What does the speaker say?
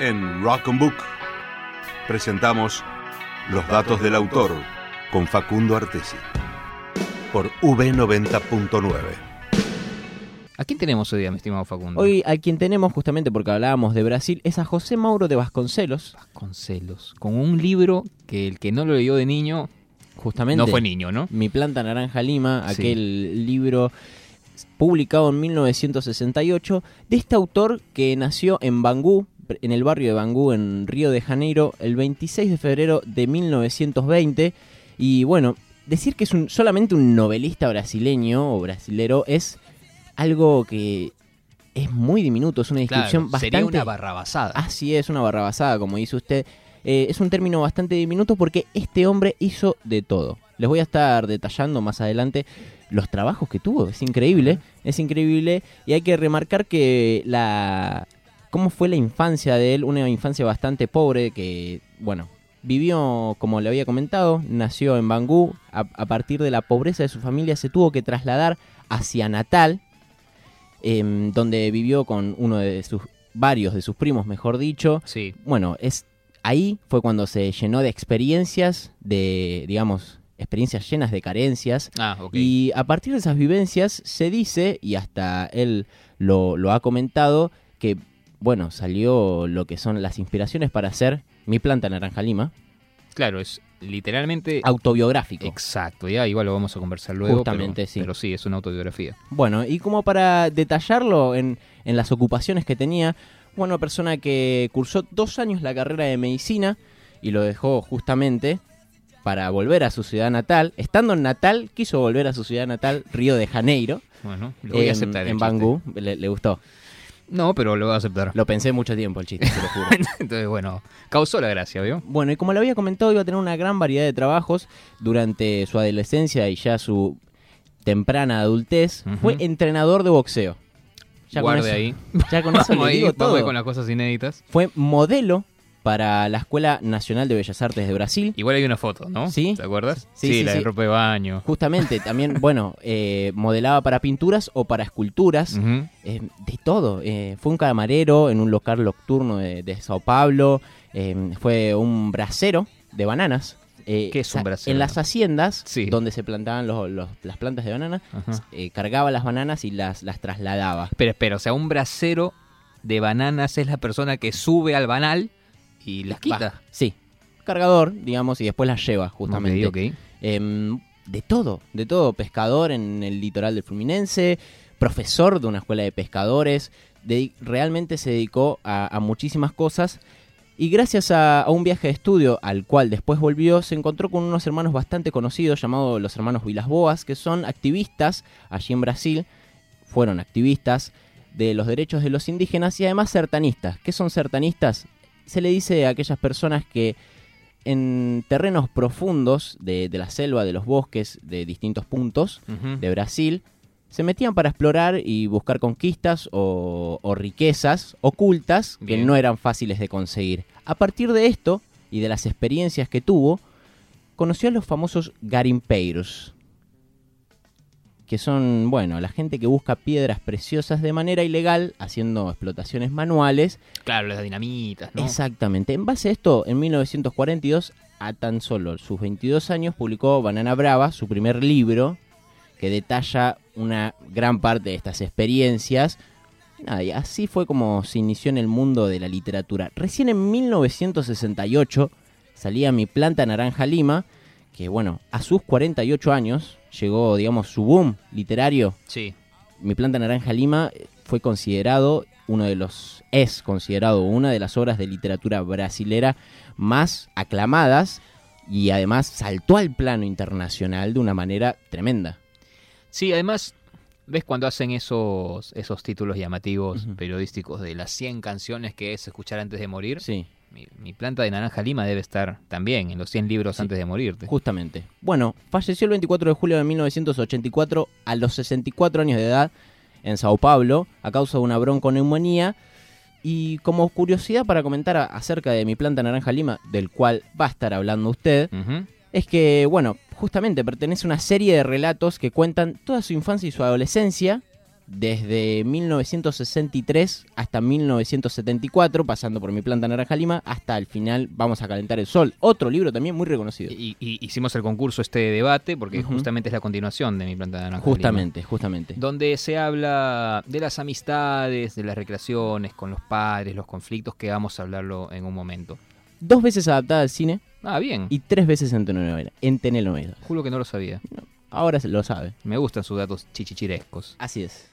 En Rock and Book presentamos Los datos del autor con Facundo Artesi por V90.9. ¿A quién tenemos hoy día, mi estimado Facundo? Hoy a quien tenemos, justamente porque hablábamos de Brasil, es a José Mauro de Vasconcelos. Vasconcelos, con un libro que el que no lo leyó de niño Justamente. no fue niño, ¿no? Mi planta naranja lima, Sí. aquel libro publicado en 1968 de este autor que nació en Bangú, en el barrio de Bangú, en Río de Janeiro, el 26 de febrero de 1920. Y bueno, decir que es un, solamente un novelista brasileño o brasilero es algo que es muy diminuto, es una descripción Claro, bastante... sería una barrabasada. Así es, una barrabasada, como dice usted. Eh, es un término bastante diminuto porque este hombre hizo de todo. Les voy a estar detallando más adelante los trabajos que tuvo. Es increíble, es increíble. Y hay que remarcar que la... ¿Cómo fue la infancia de él? Una infancia bastante pobre que, bueno, vivió, como le había comentado, nació en Bangú. A, a partir de la pobreza de su familia se tuvo que trasladar hacia Natal, em, donde vivió con uno de sus, varios de sus primos, mejor dicho. Sí, Bueno, es ahí fue cuando se llenó de experiencias, de, digamos, experiencias llenas de carencias. ah, ok. Y a partir de esas vivencias se dice, y hasta él lo, lo ha comentado, que, bueno, salió lo que son las inspiraciones para hacer Mi planta naranja lima, Claro, es literalmente... autobiográfico. Exacto, ya igual lo vamos a conversar luego. Justamente, pero, sí. Pero sí, es una autobiografía. Bueno, y como para detallarlo en, en las ocupaciones que tenía, bueno, una persona que cursó dos años la carrera de medicina y lo dejó justamente para volver a su ciudad natal. Estando en Natal, quiso volver a su ciudad natal, Río de Janeiro, Bueno, lo voy en, a aceptar. en. Bangú. Le, le gustó. No, pero lo voy a aceptar. Lo pensé mucho tiempo el chiste, te lo juro. Entonces, bueno, causó la gracia, ¿vio? Bueno, y como le había comentado, iba a tener una gran variedad de trabajos durante su adolescencia y ya su temprana adultez. Fue entrenador de boxeo. Ya con Guarde eso- ahí. Ya con eso le digo ahí todo. con las cosas inéditas. Fue modelo para la Escuela Nacional de Bellas Artes de Brasil. Igual hay una foto, ¿no? Sí. ¿Te acuerdas? Sí, sí, la sí. de ropa de baño. Justamente, también, bueno, eh, modelaba para pinturas o para esculturas, eh, de todo. Eh, fue un camarero en un local nocturno de, de Sao Paulo, eh, fue un bracero de bananas. ¿Qué es un bracero? En las haciendas, Sí. donde se plantaban los- los- las plantas de banana, cargaba las bananas y las, las trasladaba. Espera, espera, o sea, un bracero de bananas es la persona que sube al banal y las Va, quita. sí, cargador, digamos, y después las lleva, justamente. Em, de todo, de todo. Pescador en el litoral del Fluminense, profesor de una escuela de pescadores. de- realmente se dedicó a, a muchísimas cosas. Y gracias a, a un viaje de estudio al cual después volvió, se encontró con unos hermanos bastante conocidos llamados los hermanos Vilas Boas, que son activistas allí en Brasil. Fueron activistas de los derechos de los indígenas y además sertanistas. ¿Qué son sertanistas? Se le dice a aquellas personas que en terrenos profundos de, de la selva, de los bosques, de distintos puntos de Brasil, se metían para explorar y buscar conquistas o, o riquezas ocultas que no eran fáciles de conseguir. A partir de esto y de las experiencias que tuvo, conoció a los famosos garimpeiros, que son, bueno, la gente que busca piedras preciosas de manera ilegal, haciendo explotaciones manuales Claro, las dinamitas, ¿no? Exactamente. En base a esto, en 1942, a tan solo sus 22 años, publicó Banana Brava, su primer libro, que detalla una gran parte de estas experiencias. Nada, y así fue como se inició en el mundo de la literatura. Recién en 1968 salía Mi Planta Naranja Lima, que bueno, a sus 48 años llegó, digamos, su boom literario Sí. mi planta naranja lima eh, fue considerado uno de los es considerado una de las obras de literatura brasilera más aclamadas y además saltó al plano internacional de una manera tremenda. Sí, además, ¿ves cuando hacen esos, esos títulos llamativos periodísticos de las 100 canciones que es escuchar antes de morir? Sí, Mi, mi planta de naranja lima debe estar también en los 100 libros Sí. antes de morirte. justamente. Bueno, falleció el 24 de julio de 1984 a los 64 años de edad en Sao Paulo a causa de una bronconeumonía. Y como curiosidad para comentar acerca de mi planta naranja lima, del cual va a estar hablando usted, es que, bueno, justamente pertenece a una serie de relatos que cuentan toda su infancia y su adolescencia desde 1963 hasta 1974, pasando por Mi planta naranja lima, hasta el final Vamos a calentar el sol. Otro libro también muy reconocido. Y, y hicimos el concurso este de debate porque justamente es la continuación de Mi planta naranja. Lima, Justamente, justamente. donde se habla de las amistades, de las recreaciones con los padres, los conflictos, que vamos a hablarlo en un momento. Dos veces adaptada al cine Ah, bien. y tres veces en telenovela. En telenovela. Juro que no lo sabía. Ahora lo sabe. Me gustan sus datos chichichirescos. Así es.